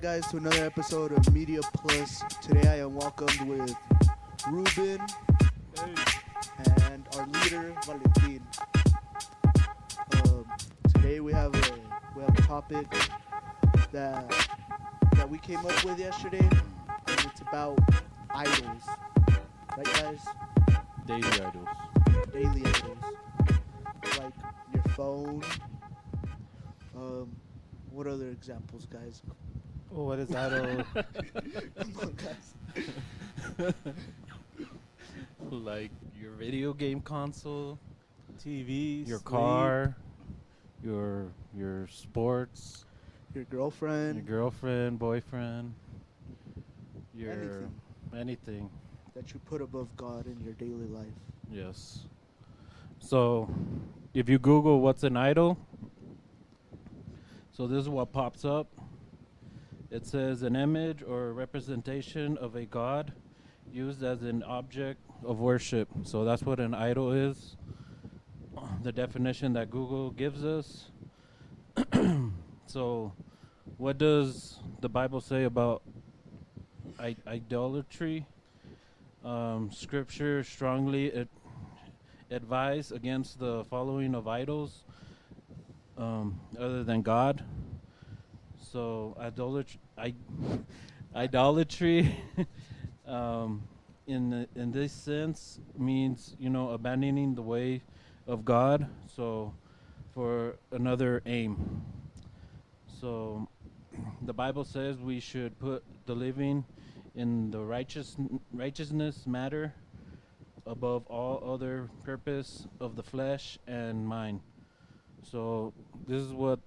back, guys, to another episode of Media Plus. Today I am welcomed with Ruben and our leader Valentin. Um, today we have a we have a topic that that we came up with yesterday, and it's about idols, right, guys? Daily idols. Daily idols, like your phone. Um, what other examples, guys? Well, what is idol? Come on, guys. like your video game console, TV, your sleep. car, your your sports, Your girlfriend. your girlfriend, boyfriend, your Anything. anything. that you put above God in your daily life. Yes. So, if you Google what's an idol, so this is what pops up. It says an image or representation of a god used as an object of worship. So that's what an idol is. The definition that Google gives us. so, what does the Bible say about I- idolatry? Um, scripture strongly ad- advise against the following of idols um, other than God. So idolatry, I, idolatry, um, in the, in this sense means you know abandoning the way of God. So for another aim. So the Bible says we should put the living in the righteous righteousness matter above all other purpose of the flesh and mind. So this is what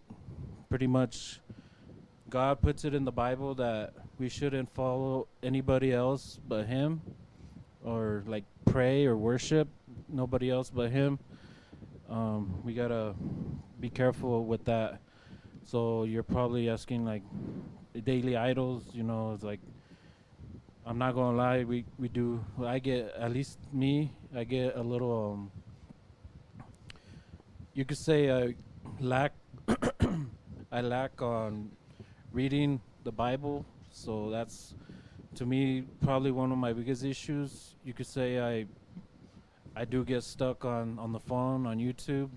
pretty much God puts it in the Bible that we shouldn't follow anybody else but him or like pray or worship nobody else but him. Um, we got to be careful with that. So you're probably asking like daily idols, you know, it's like I'm not gonna lie, we we do. I get at least me. I get a little. Um, you could say I lack. I lack on reading the Bible, so that's to me probably one of my biggest issues. You could say I. I do get stuck on on the phone on YouTube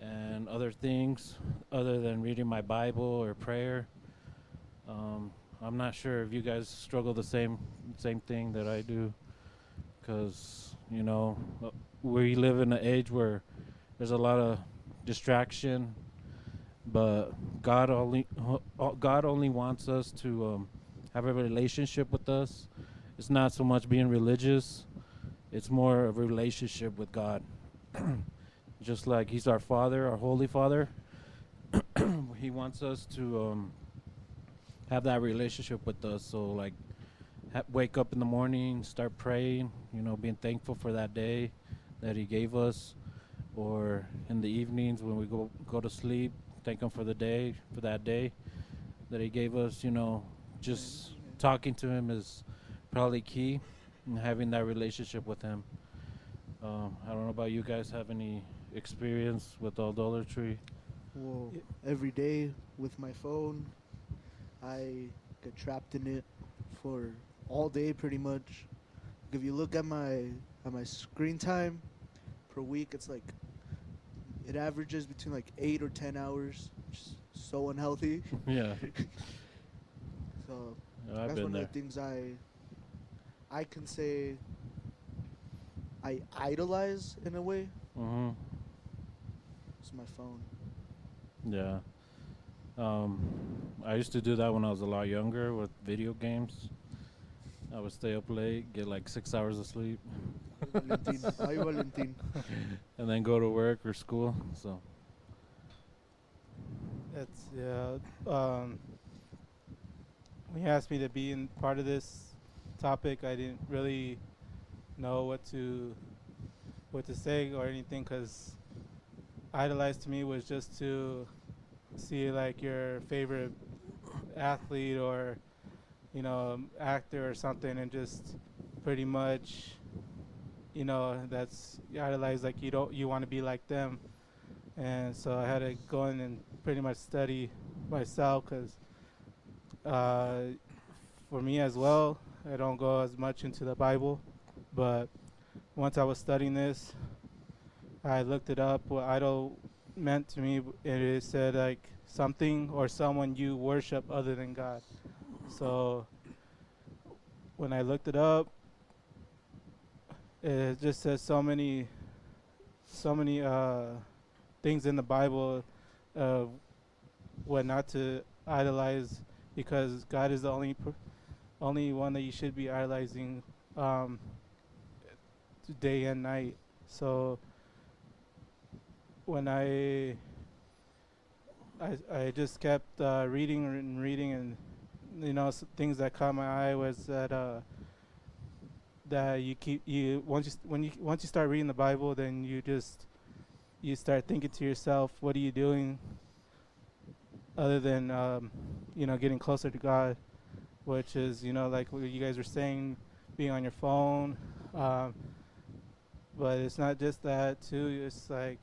and other things other than reading my Bible or prayer. Um, I'm not sure if you guys struggle the same same thing that I do, because you know we live in an age where there's a lot of distraction, but God only uh, God only wants us to um, have a relationship with us. It's not so much being religious; it's more of a relationship with God. Just like He's our Father, our Holy Father, He wants us to. Um, have that relationship with us. So like, ha- wake up in the morning, start praying. You know, being thankful for that day that He gave us, or in the evenings when we go go to sleep, thank Him for the day for that day that He gave us. You know, just talking to Him is probably key, and having that relationship with Him. Um, I don't know about you guys. Have any experience with idolatry? Well, Yeah. every day with my phone, I get trapped in it for all day pretty much. If you look at my at my screen time per week, it's like it averages between like eight or ten hours, which is so unhealthy. yeah, So I've one there. of the things I I can say I idolize in a way. Mm-hmm. It's my phone. Yeah. Um, I used to do that when I was a lot younger with video games. I would stay up late, get like six hours of sleep, Valentin. Ay, Valentin. and then go to work or school. So, That's yeah. Um, when you asked me to be in part of this topic, I didn't really know what to what to say or anything because idolize to me was just to see like your favorite athlete or you know actor or something and just pretty much you know that's you idolize like you don't you want to be like them. And so I had to go in and pretty much study myself because uh, for me as well, I don't go as much into the Bible, but once I was studying this, I looked it up. What idol meant to me, and it said like something or someone you worship other than God. So when I looked it up, it just says so many, so many uh, things in the Bible of what not to idolize, because God is the only, only one that you should be idolizing, um, day and night. So when I I I just kept uh, reading and reading, and you know s- things that caught my eye was that uh, that you keep you once you when you once you start reading the Bible, then you just you start thinking to yourself, what are you doing other than um, you know getting closer to God, which is you know like what you guys were saying, being on your phone. Um, but it's not just that too. It's like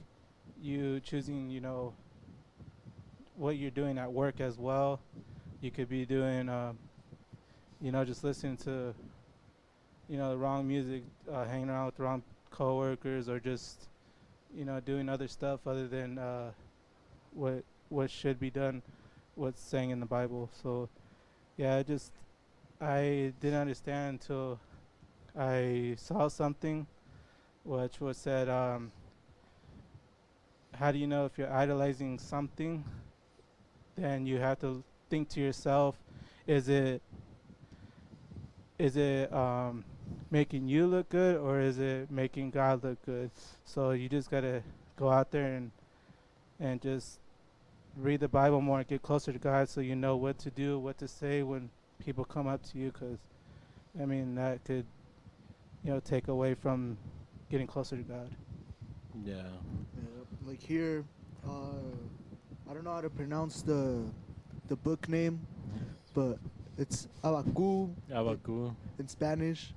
you choosing, you know, what you're doing at work as well. You could be doing, um, you know, just listening to, you know, the wrong music, uh, hanging around with the wrong coworkers, or just, you know, doing other stuff other than uh, what what should be done, what's saying in the Bible. So, yeah, I just I didn't understand until I saw something, which was said. Um, how do you know if you're idolizing something? Then you have to think to yourself, is it is it um, making you look good or is it making God look good? So you just gotta go out there and and just read the Bible more and get closer to God, so you know what to do, what to say when people come up to you. Because I mean that could you know take away from getting closer to God. Yeah. Yeah, like here, uh, I don't know how to pronounce the the book name, but it's Abacu Abaku. in Spanish.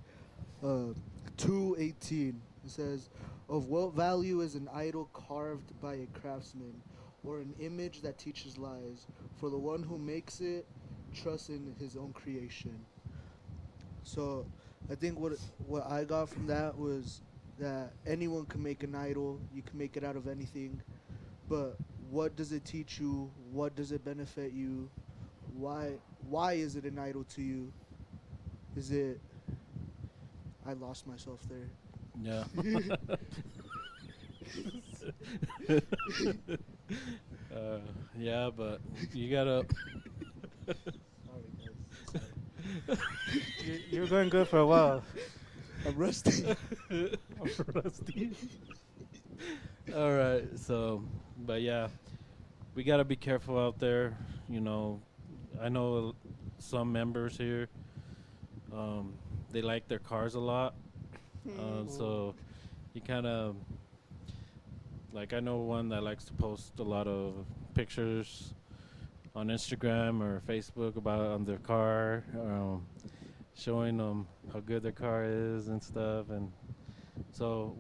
Uh, two eighteen. It says, "Of what value is an idol carved by a craftsman, or an image that teaches lies? For the one who makes it trusts in his own creation." So, I think what what I got from that was that anyone can make an idol. You can make it out of anything, but what does it teach you? What does it benefit you? Why why is it an idol to you? Is it I lost myself there. Yeah. uh, yeah, but you gotta. Sorry, guys. you, you're going good for a while. I'm rusty. I'm rusty. All right, so, but yeah, we gotta be careful out there. You know, I know some members here. Um, they like their cars a lot, uh, so you kind of like I know one that likes to post a lot of pictures on Instagram or Facebook about on their car, um, showing them how good their car is and stuff, and so.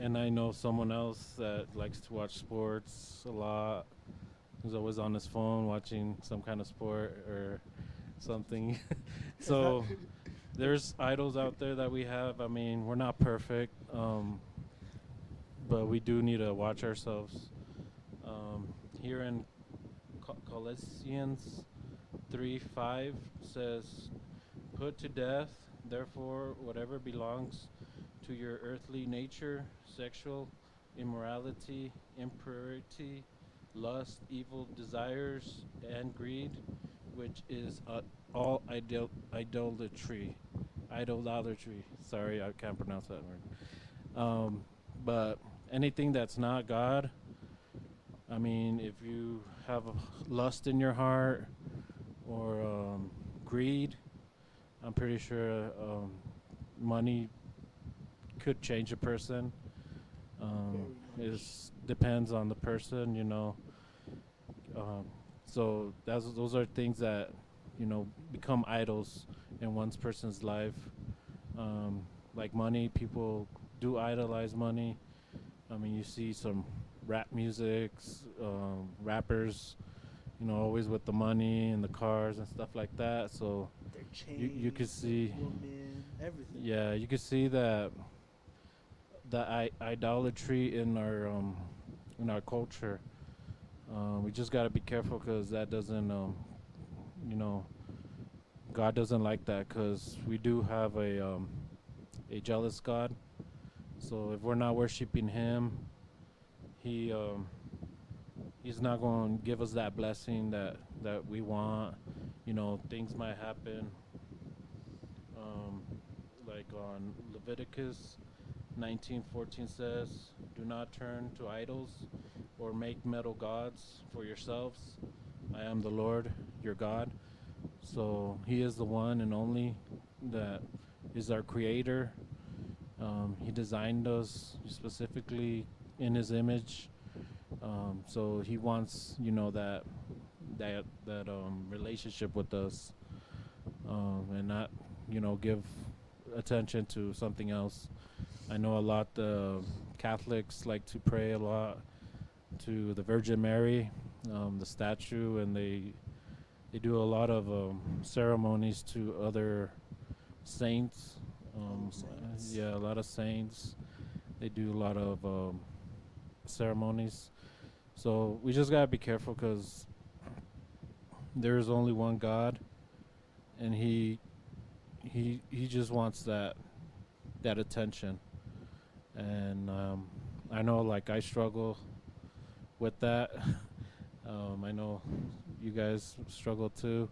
And I know someone else that likes to watch sports a lot. Who's always on his phone watching some kind of sport or something. so there's idols out there that we have. I mean, we're not perfect, um, but we do need to watch ourselves. Um, here in Colossians 3 5 says, Put to death, therefore, whatever belongs to your earthly nature sexual immorality, impurity, lust, evil desires, and greed, which is uh, all idol- idolatry. Idolatry. Sorry, I can't pronounce that word. Um, but anything that's not God, I mean, if you have lust in your heart or um, greed, I'm pretty sure um, money could change a person. Um, it depends on the person, you know. Um, so that's those are things that you know become idols in one's person's life. Um, like money, people do idolize money. I mean, you see some rap music, um, rappers you know, always with the money and the cars and stuff like that. So chains, you you could see, woman, everything. yeah, you could see that the I- idolatry in our um, in our culture. Uh, we just gotta be careful because that doesn't, um, you know, God doesn't like that because we do have a um, a jealous God. So if we're not worshiping Him, He um, He's not going to give us that blessing that that we want. You know, things might happen. Um, like on Leviticus 19:14 says, "Do not turn to idols or make metal gods for yourselves. I am the Lord, your God." So He is the one and only that is our Creator. Um, he designed us specifically in His image. Um, so He wants, you know, that that that um, relationship with us, um, and not, you know, give attention to something else. I know a lot the Catholics like to pray a lot to the Virgin Mary, um, the statue, and they they do a lot of um, ceremonies to other saints. Um, saints. Yeah, a lot of saints. They do a lot of um, ceremonies. So we just gotta be careful because there is only one God, and he he he just wants that that attention. And um, I know, like I struggle with that. um, I know you guys struggle too.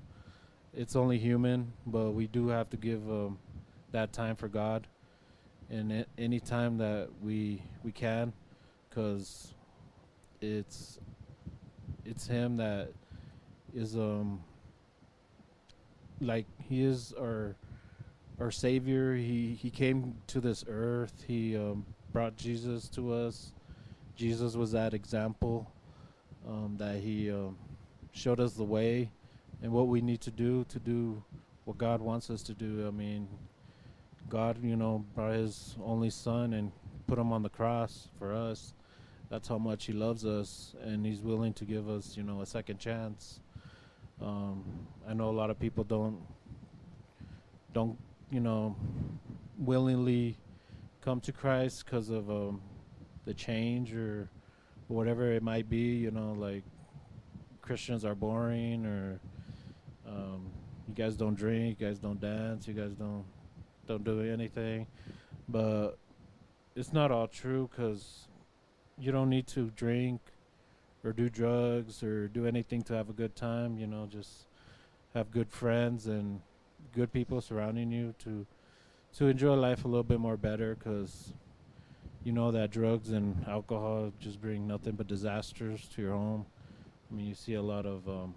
It's only human, but we do have to give um, that time for God, and a- any time that we we can, because it's it's Him that is um like He is our our Savior. He He came to this earth. He um, brought Jesus to us. Jesus was that example um, that He um, showed us the way and what we need to do to do what God wants us to do. I mean, God, you know, brought His only Son and put Him on the cross for us. That's how much He loves us, and He's willing to give us, you know, a second chance. Um, I know a lot of people don't don't you know willingly come to Christ because of um, the change or whatever it might be. You know, like Christians are boring, or um, you guys don't drink, you guys don't dance, you guys don't don't do anything. But it's not all true because you don't need to drink or do drugs or do anything to have a good time. You know, just have good friends and good people surrounding you to to enjoy life a little bit more better because you know that drugs and alcohol just bring nothing but disasters to your home. I mean, you see a lot of um,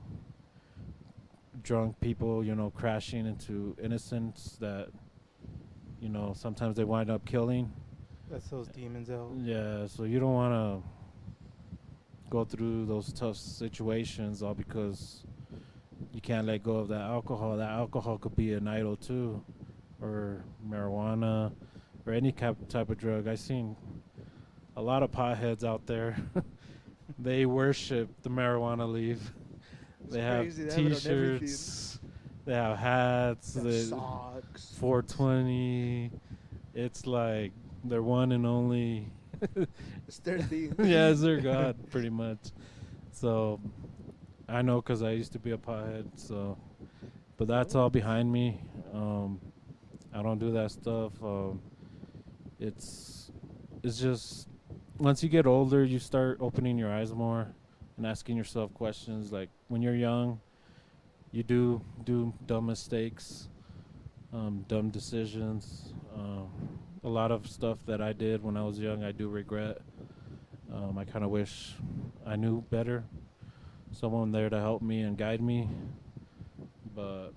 drunk people, you know, crashing into innocents that, you know, sometimes they wind up killing. That's those demons out. Yeah, so you don't want to go through those tough situations all because you can't let go of that alcohol. That alcohol could be an idol too, or marijuana, or any cap- type of drug. I've seen a lot of potheads out there. they worship the marijuana leaf. It's they have crazy, have everything. T-shirts. They have hats. They, socks. 420. It's like their one and only It's their thing. yeah, it's their god, pretty much. So, I know 'cause I used to be a pothead. So, but that's all behind me. Um, I don't do that stuff. Um, it's it's just once you get older, you start opening your eyes more and asking yourself questions. Like when you're young, you do do dumb mistakes, um, dumb decisions. Um, a lot of stuff that I did when I was young, I do regret. Um, I kind of wish I knew better, someone there to help me and guide me. But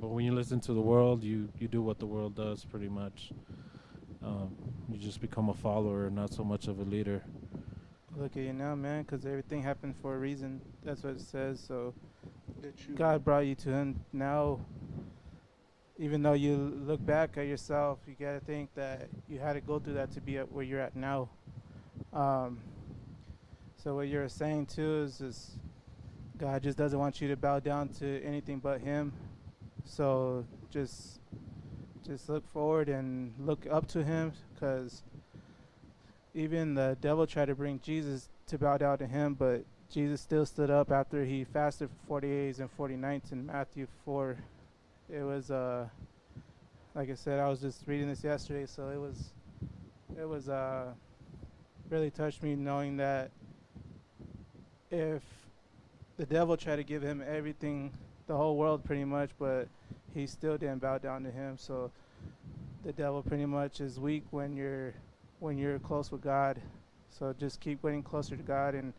but when you listen to the world, you you do what the world does pretty much. Um, you just become a follower, not so much of a leader. Look at you now, man, because everything happened for a reason. That's what it says. So God brought you to Him now. Even though you look back at yourself, you gotta think that you had to go through that to be at where you're at now. Um, so what you're saying too is, is God just doesn't want you to bow down to anything but Him. So just just look forward and look up to Him, because even the devil tried to bring Jesus to bow down to Him, but Jesus still stood up after he fasted for 40 days and 40 nights in Matthew 4. It was uh like I said, I was just reading this yesterday, so it was it was uh really touched me knowing that if the devil tried to give him everything, the whole world pretty much, but he still didn't bow down to him. So the devil pretty much is weak when you're when you're close with God. So just keep getting closer to God and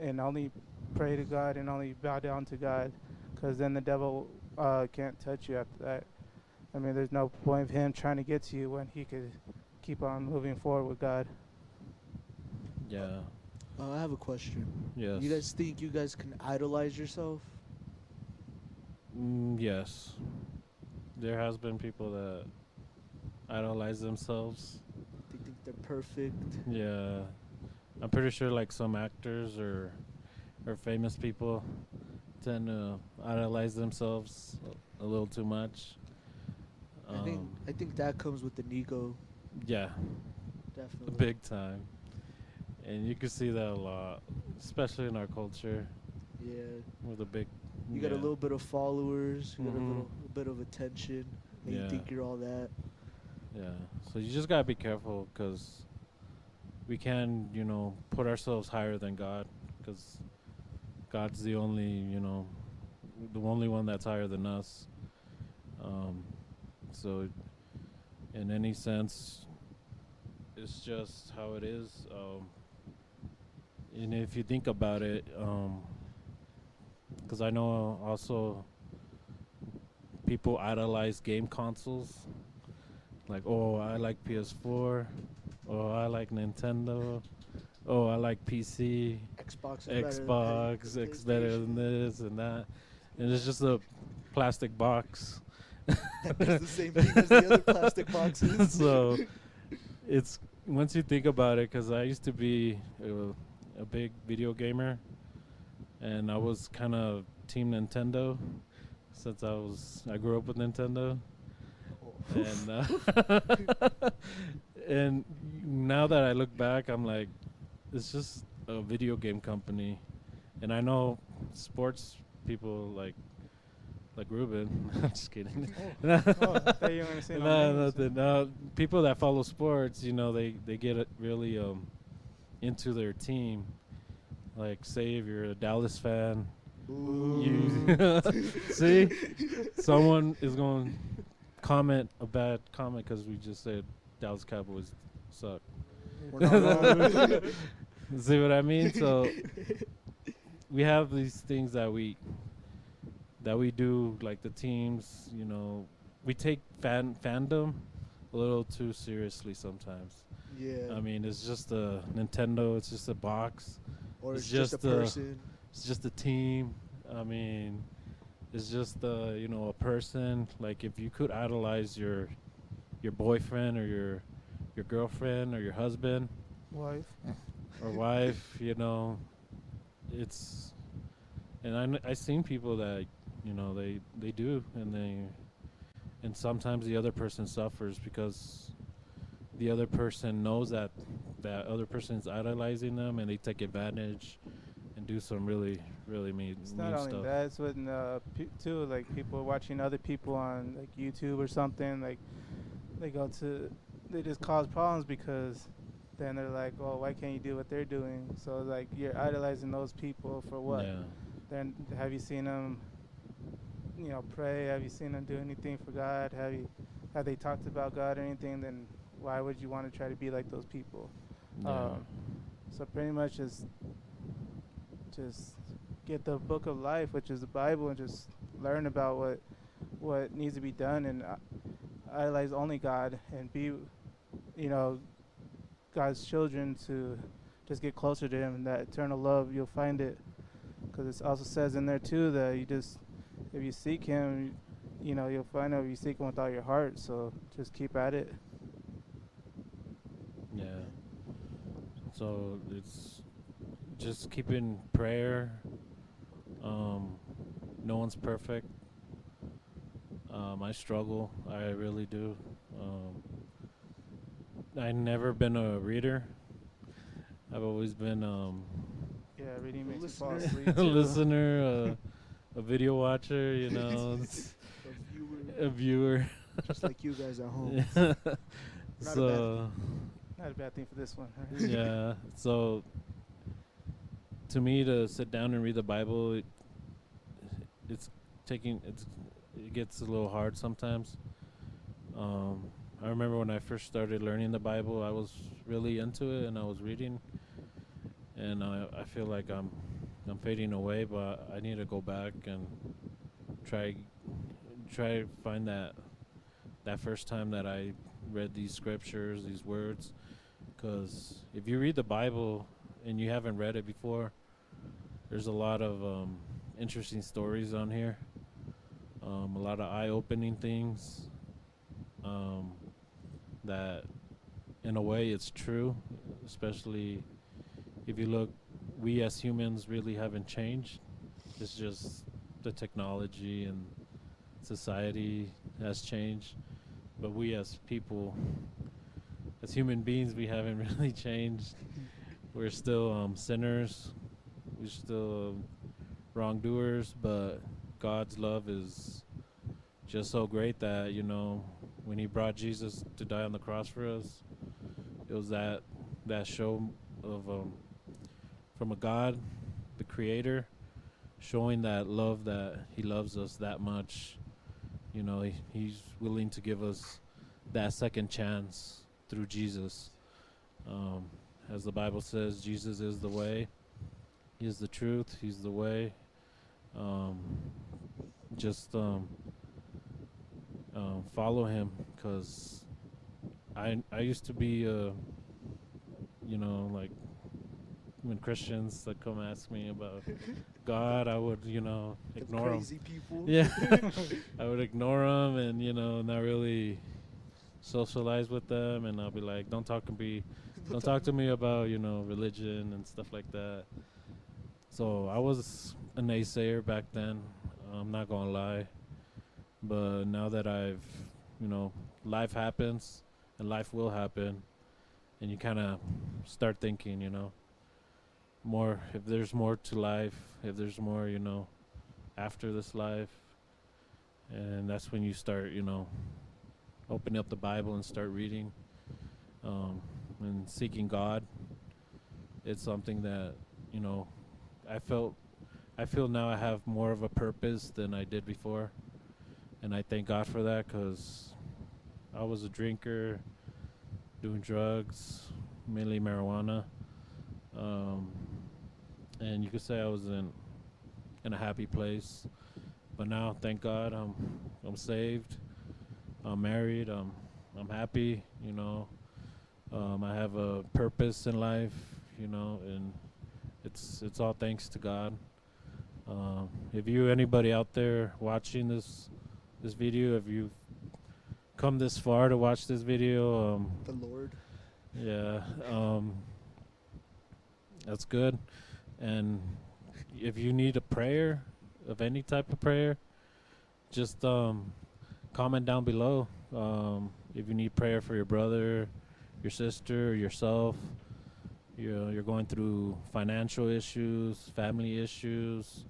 and only pray to God and only bow down to God, because then the devil uh, can't touch you after that. I mean, there's no point of him trying to get to you when he could keep on moving forward with God. Yeah. Uh, I have a question. Yes. You guys think you guys can idolize yourself? Mm, yes. There has been people that idolize themselves. They think they're perfect. Yeah. I'm pretty sure like some actors or or famous people tend to idolize themselves a, little too much. I think Um, I think that comes with an ego, yeah, definitely. big time. And you can see that a lot, especially in our culture Yeah. with a big. You got a little bit of followers. You got a Mhm. little a bit of attention. And Yeah. You think you're all that. Yeah. So you just gotta be careful because we can, you know, put ourselves higher than God because God's the only, you know, the only one that's higher than us. Um, so, in any sense, it's just how it is. Um, and if you think about it, because I know also people idolize game consoles like oh I like PS4, oh I like Nintendo, oh I like PC, Xbox. Is better than Xbox, X better than this and that, and it's just a plastic box. that does the same thing as the other plastic boxes. so it's once you think about it, because I used to be a, a big video gamer, and I was kind of team Nintendo since I was I grew up with Nintendo and uh, and now that I look back, I'm like, it's just a video game company, and I know sports people like like Ruben. I'm just kidding. oh, I you were gonna say no no, nothing. No, people that follow sports, you know, they they get it really um into their team. Like, say if you're a Dallas fan, you see, someone is going to comment a bad comment because we just said Dallas Cowboys suck. We're not wrong. See what I mean? So we have these things that we that we do, like the teams. You know, we take fan fandom a little too seriously sometimes. yeah. I mean, it's just a Nintendo. It's just a box. or it's it's just, just, a person. It's just a team. I mean, it's just uh, you know a person. Like if you could idolize your your boyfriend or your your girlfriend or your husband Wife. or wife, you know, it's and I kn- I seen people that you know they they do and they and sometimes the other person suffers because the other person knows that that other person is idolizing them and they take advantage and do some really really mean, It's mean not only stuff. that, it's when uh, pe- too like people watching other people on like YouTube or something. Like they go to, they just cause problems because then they're like, oh, why can't you do what they're doing? So like you're idolizing those people for what? Yeah. Then have you seen them, you know, pray? Have you seen them do anything for God? Have you, have they talked about God or anything? Then why would you want to try to be like those people? Yeah. Um, So pretty much just just get the book of life, which is the Bible, and just learn about what what needs to be done, and idolize only God, and be, you know, God's children to just get closer to Him, and that eternal love you'll find it, because it also says in there too that you just if you seek Him, you know you'll find out if you seek Him with all your heart. So just keep at it. Yeah. So it's just keeping prayer, Um, no one's perfect. Um, I struggle. I really do. Um, I never been a reader. I've always been um, Yeah, reading A makes you fall listener. asleep. a listener, uh, a video watcher. You know, A viewer, a viewer. just like you guys at home. Not a so Not a bad thing for this one. huh? yeah. So to me, to sit down and read the Bible, it, it's taking it's it gets a little hard sometimes. Um, I remember when I first started learning the Bible, I was really into it and I was reading, and I I feel like I'm I'm fading away, but I need to go back and try try find that that first time that I read these scriptures, these words, because if you read the Bible and you haven't read it before, there's a lot of um, interesting stories on here, um, a lot of eye-opening things um, that, in a way, it's true. Especially if you look, we as humans really haven't changed. It's just the technology and society has changed, but we as people as human beings, we haven't really changed. We're still um, sinners. We're still um, wrongdoers, but God's love is just so great that you know when He brought Jesus to die on the cross for us, it was that that show of um, from a God, the Creator, showing that love that He loves us that much. You know, he, He's willing to give us that second chance through Jesus. Um, as the Bible says, Jesus is the way, He is the truth, He's the way. Um, just um, um, follow Him, cause I I used to be, uh, you know, like when Christians that come ask me about God, I would you know ignore them. people. Yeah, I would ignore them and you know not really socialize with them, and I'll be like, "Don't talk to me, don't talk to me about you know religion and stuff like that." So I was a naysayer back then. I'm not gonna lie, but now that I've, you know, life happens and life will happen, and you kind of start thinking, you know, more if there's more to life, if there's more, you know, after this life, and that's when you start, you know, opening up the Bible and start reading um, and seeking God. It's something that you know I felt I feel now I have more of a purpose than I did before, and I thank God for that because I was a drinker, doing drugs, mainly marijuana, um, and you could say I was in in a happy place. But now, thank God, I'm I'm saved. I'm married. I'm I'm happy. You know, um, I have a purpose in life. You know, and it's it's all thanks to God. Um, if you anybody out there watching this this video, if you've come this far to watch this video, um, The Lord. yeah, um, that's good. And if you need a prayer of any type of prayer, just um, comment down below. Um, if you need prayer for your brother, your sister, or yourself, you're you're going through financial issues, family issues,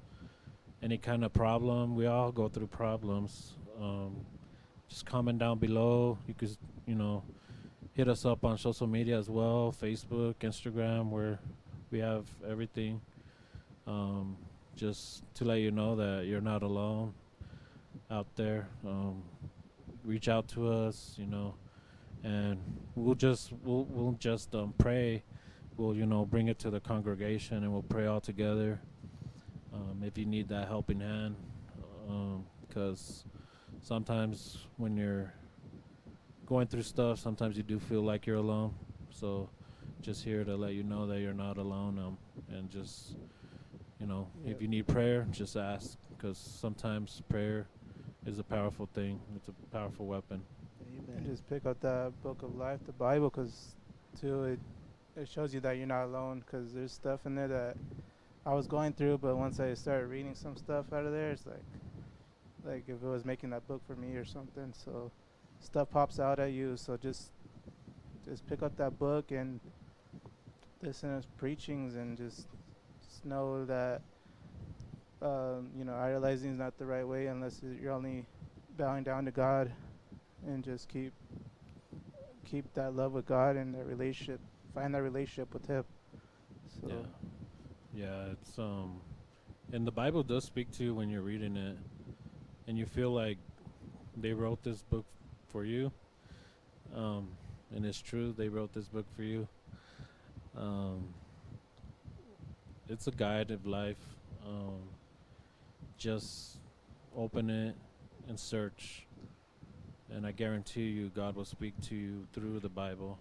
any kind of problem. We all go through problems. Um, just comment down below. You could, you know, hit us up on social media as well Facebook, Instagram, where we have everything. Um, just to let you know that you're not alone out there. Um, reach out to us, you know, and we'll just we'll we'll just um, pray. We'll you know bring it to the congregation and we'll pray all together. Um, if you need that helping hand, because sometimes when you're going through stuff, sometimes you do feel like you're alone. So, just here to let you know that you're not alone. Um, and just, you know, Yeah. if you need prayer, just ask, because sometimes prayer is a powerful thing. It's a powerful weapon. And Amen. just pick up that book of life, the Bible, because too it it shows you that you're not alone. Because there's stuff in there that I was going through, but once I started reading some stuff out of there, it's like, like if it was making that book for me or something. So, stuff pops out at you. So just, just pick up that book and listen to his preachings and just, just know that, um, you know, idolizing is not the right way unless you're only bowing down to God, and just keep, keep that love with God and that relationship, find that relationship with Him. So. Yeah. Yeah, it's um and the Bible does speak to you when you're reading it and you feel like they wrote this book for you. Um and it's true they wrote this book for you. Um it's a guide of life. Um just open it and search and I guarantee you God will speak to you through the Bible.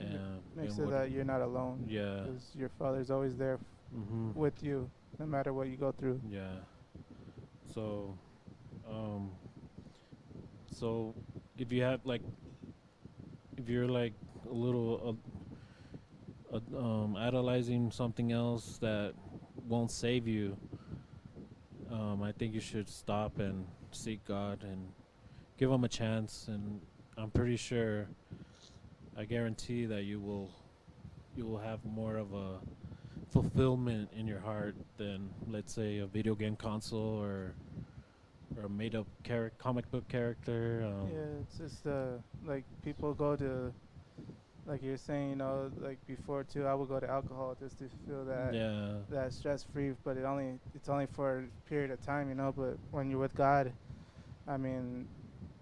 And, Makes and it that you're not alone. yeah. Because your father's always there Mhm. with you, no matter what you go through. Yeah. So, um, so if you have like, if you're like a little, uh, uh, um, idolizing something else that won't save you, um, I think you should stop and seek God and give Him a chance. And I'm pretty sure, I guarantee that you will, you will have more of a fulfillment in your heart than let's say a video game console or or a made up char- comic book character um, yeah, it's just uh, like people go to, like you're saying, you know, like before too. I would go to alcohol just to feel that yeah that stress free, but it only it's only for a period of time, you know. But when you're with God, I mean,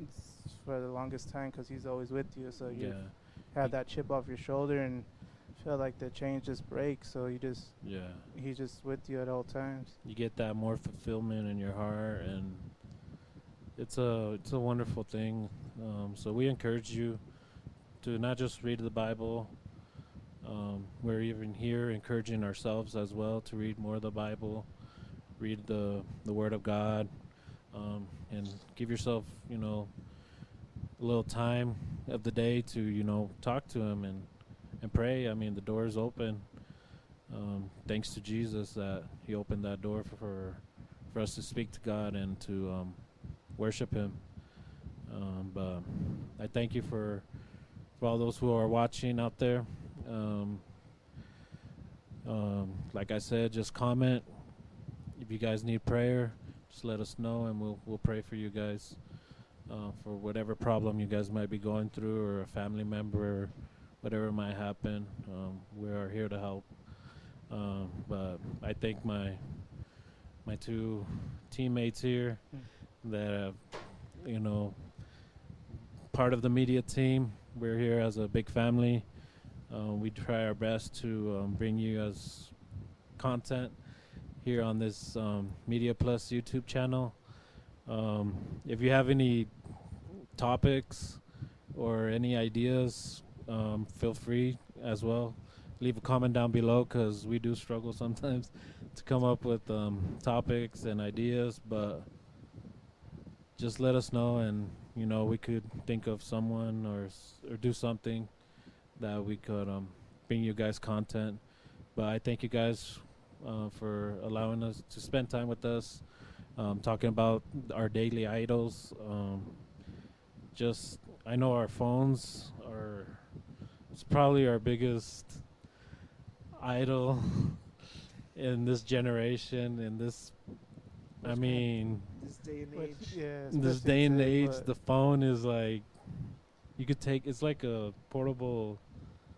it's for the longest time cuz He's always with you. So you yeah have that chip off your shoulder and feel like the chain just breaks. So you just yeah He's just with you at all times. you get that more fulfillment in your heart and it's a it's a wonderful thing um, so we encourage you to not just read the bible um, we're even here encouraging ourselves as well to read more of the bible read the the word of god um, and give yourself you know a little time of the day to you know talk to him and and pray i mean the door is open um, thanks to Jesus that He opened that door for, for us to speak to God and to um, worship Him. Um, but I thank you for for all those who are watching out there. Um, um, like I said, just comment if you guys need prayer. Just let us know, and we'll we'll pray for you guys uh, for whatever problem you guys might be going through, or a family member, or whatever might happen. Um, we are here to help. Um, but I thank my my two teammates here that have, you know, part of the media team. We're here as a big family. Uh, we try our best to um, bring you guys content here on this um, Media Plus YouTube channel. Um, if you have any topics or any ideas, um, feel free as well. Leave a comment down below because we do struggle sometimes to come up with um, topics and ideas but just let us know and you know we could think of someone or or do something that we could um, bring you guys content. But i thank you guys uh, for allowing us to spend time with us um, talking about our daily idols um, just i know our phones are it's probably our biggest idol in this generation in this i mean This day and Which, age. yeah, this day and today, age the phone is like you could take it's like a portable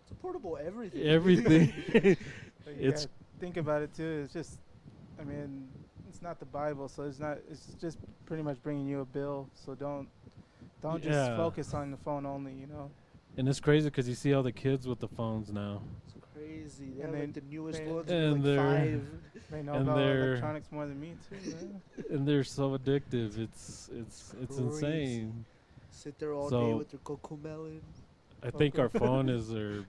It's a portable everything. everything it's- think about it too. It's just, I mean, it's not the Bible, so it's not. It's just pretty much bringing you a bill. So don't, don't Yeah. just focus on the phone only. You know. and it's crazy because you see all the kids with the phones now It's crazy. They And have like they- the newest they- ones. And like they're- five. They know And about they're- electronics more than me too. Man. and they're so addictive it's it's it's Crazy. insane Sit there all day with their Cocomelon. i think our phone is our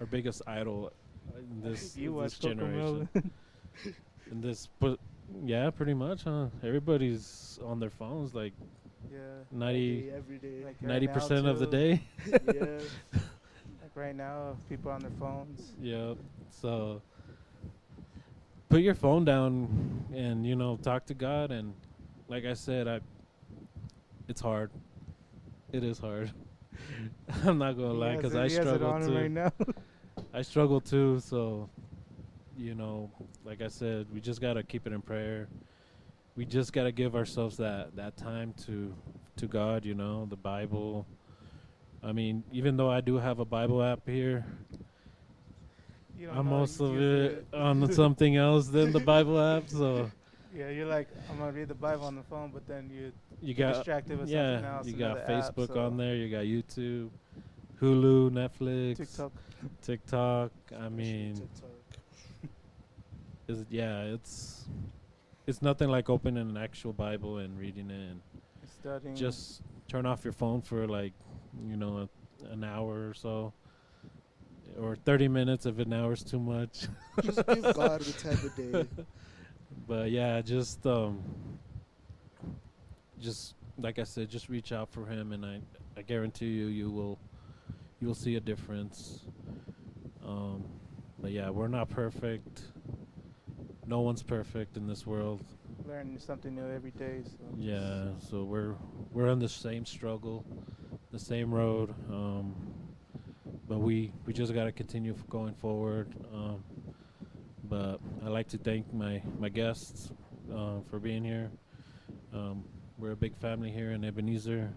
our biggest idol in this, you in this generation Melon. in this but yeah pretty much huh everybody's on their phones like yeah. 90 every day. Like 90 right percent of the day. yeah. Like, right now, people on their phones. Yep. So, put your phone down and you know talk to God and like I said I it's hard. It is hard. I'm not gonna lie because I he has it struggle too. right now. I struggle too. So, you know, like I said, we just gotta keep it in prayer. We just gotta give ourselves that that time to to God. You know, the Bible. I mean, even though I do have a Bible app here, I'm most of use it on something else than the Bible app. So Yeah, you're like, I'm gonna read the Bible on the phone, but then you you got distracted with something yeah, else. you got another app, Facebook so on there. You got YouTube, Hulu, Netflix, TikTok. TikTok. I mean, TikTok. Is yeah, it's it's nothing like opening an actual Bible and reading it and Studying. just turn off your phone for like you know a, an hour or so or 30 minutes if an hour's too much Just give God the time of day. but yeah just um just like i said just reach out for him and i i guarantee you you will you will see a difference um but yeah we're not perfect no one's perfect in this world learning something new every day. So Yeah, so we're we're on the same struggle, the same road, um, but we we just got to continue going forward. Um, but I like to thank my my guests uh, for being here. Um, we're a big family here in Ebenezer.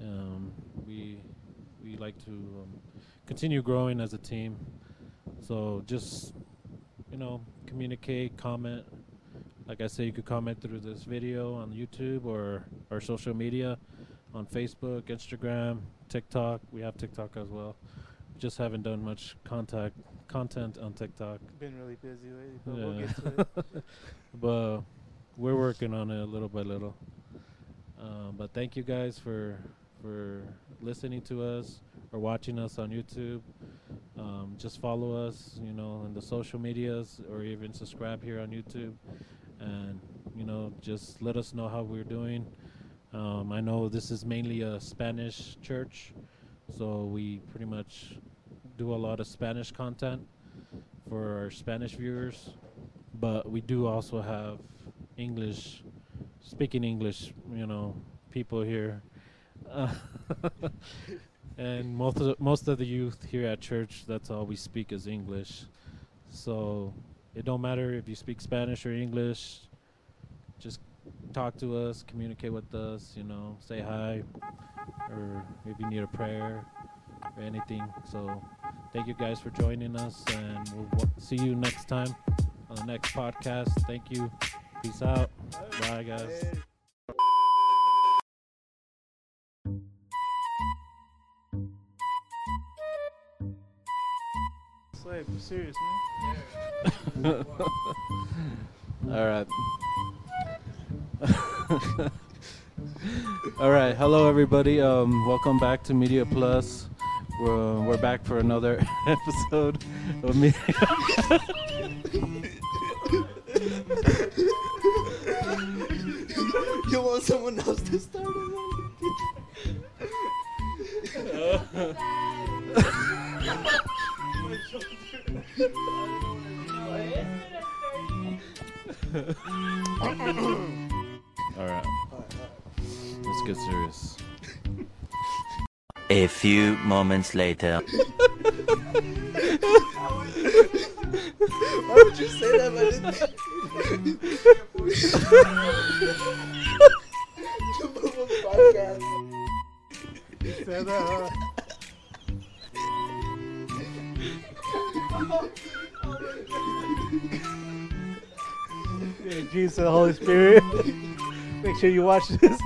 Um, we we like to um, continue growing as a team. So just you know communicate, comment. Like I said, you could comment through this video on YouTube or our social media on Facebook, Instagram, TikTok. We have TikTok as well. We just haven't done much contact content on TikTok. been really busy lately, but we'll get to it. but we're working on it little by little. Um, but thank you guys for for listening to us or watching us on YouTube. Um, just follow us, you know, in the social medias or even subscribe here on YouTube. And you know, just let us know how we're doing. Um, I know this is mainly a Spanish church, so we pretty much do a lot of Spanish content for our Spanish viewers but we do also have English, speaking English, you know, people here, uh, and most of the, most of the youth here at church, that's all we speak is English. So it don't matter if you speak Spanish or English. Just talk to us, communicate with us, you know, say hi, or if you need a prayer or anything. So thank you guys for joining us, and we'll w- see you next time on the next podcast. Thank you. Peace out. Bye, guys. Serious, man? All right. All right. Hello, everybody. Um, welcome back to Media Plus. We're, we're back for another episode of Media. You want someone else to All right. Let's get serious. A few moments later. Why would you say that, man? podcast. Say that, huh? Jesus and the Holy Spirit. Make sure you watch this.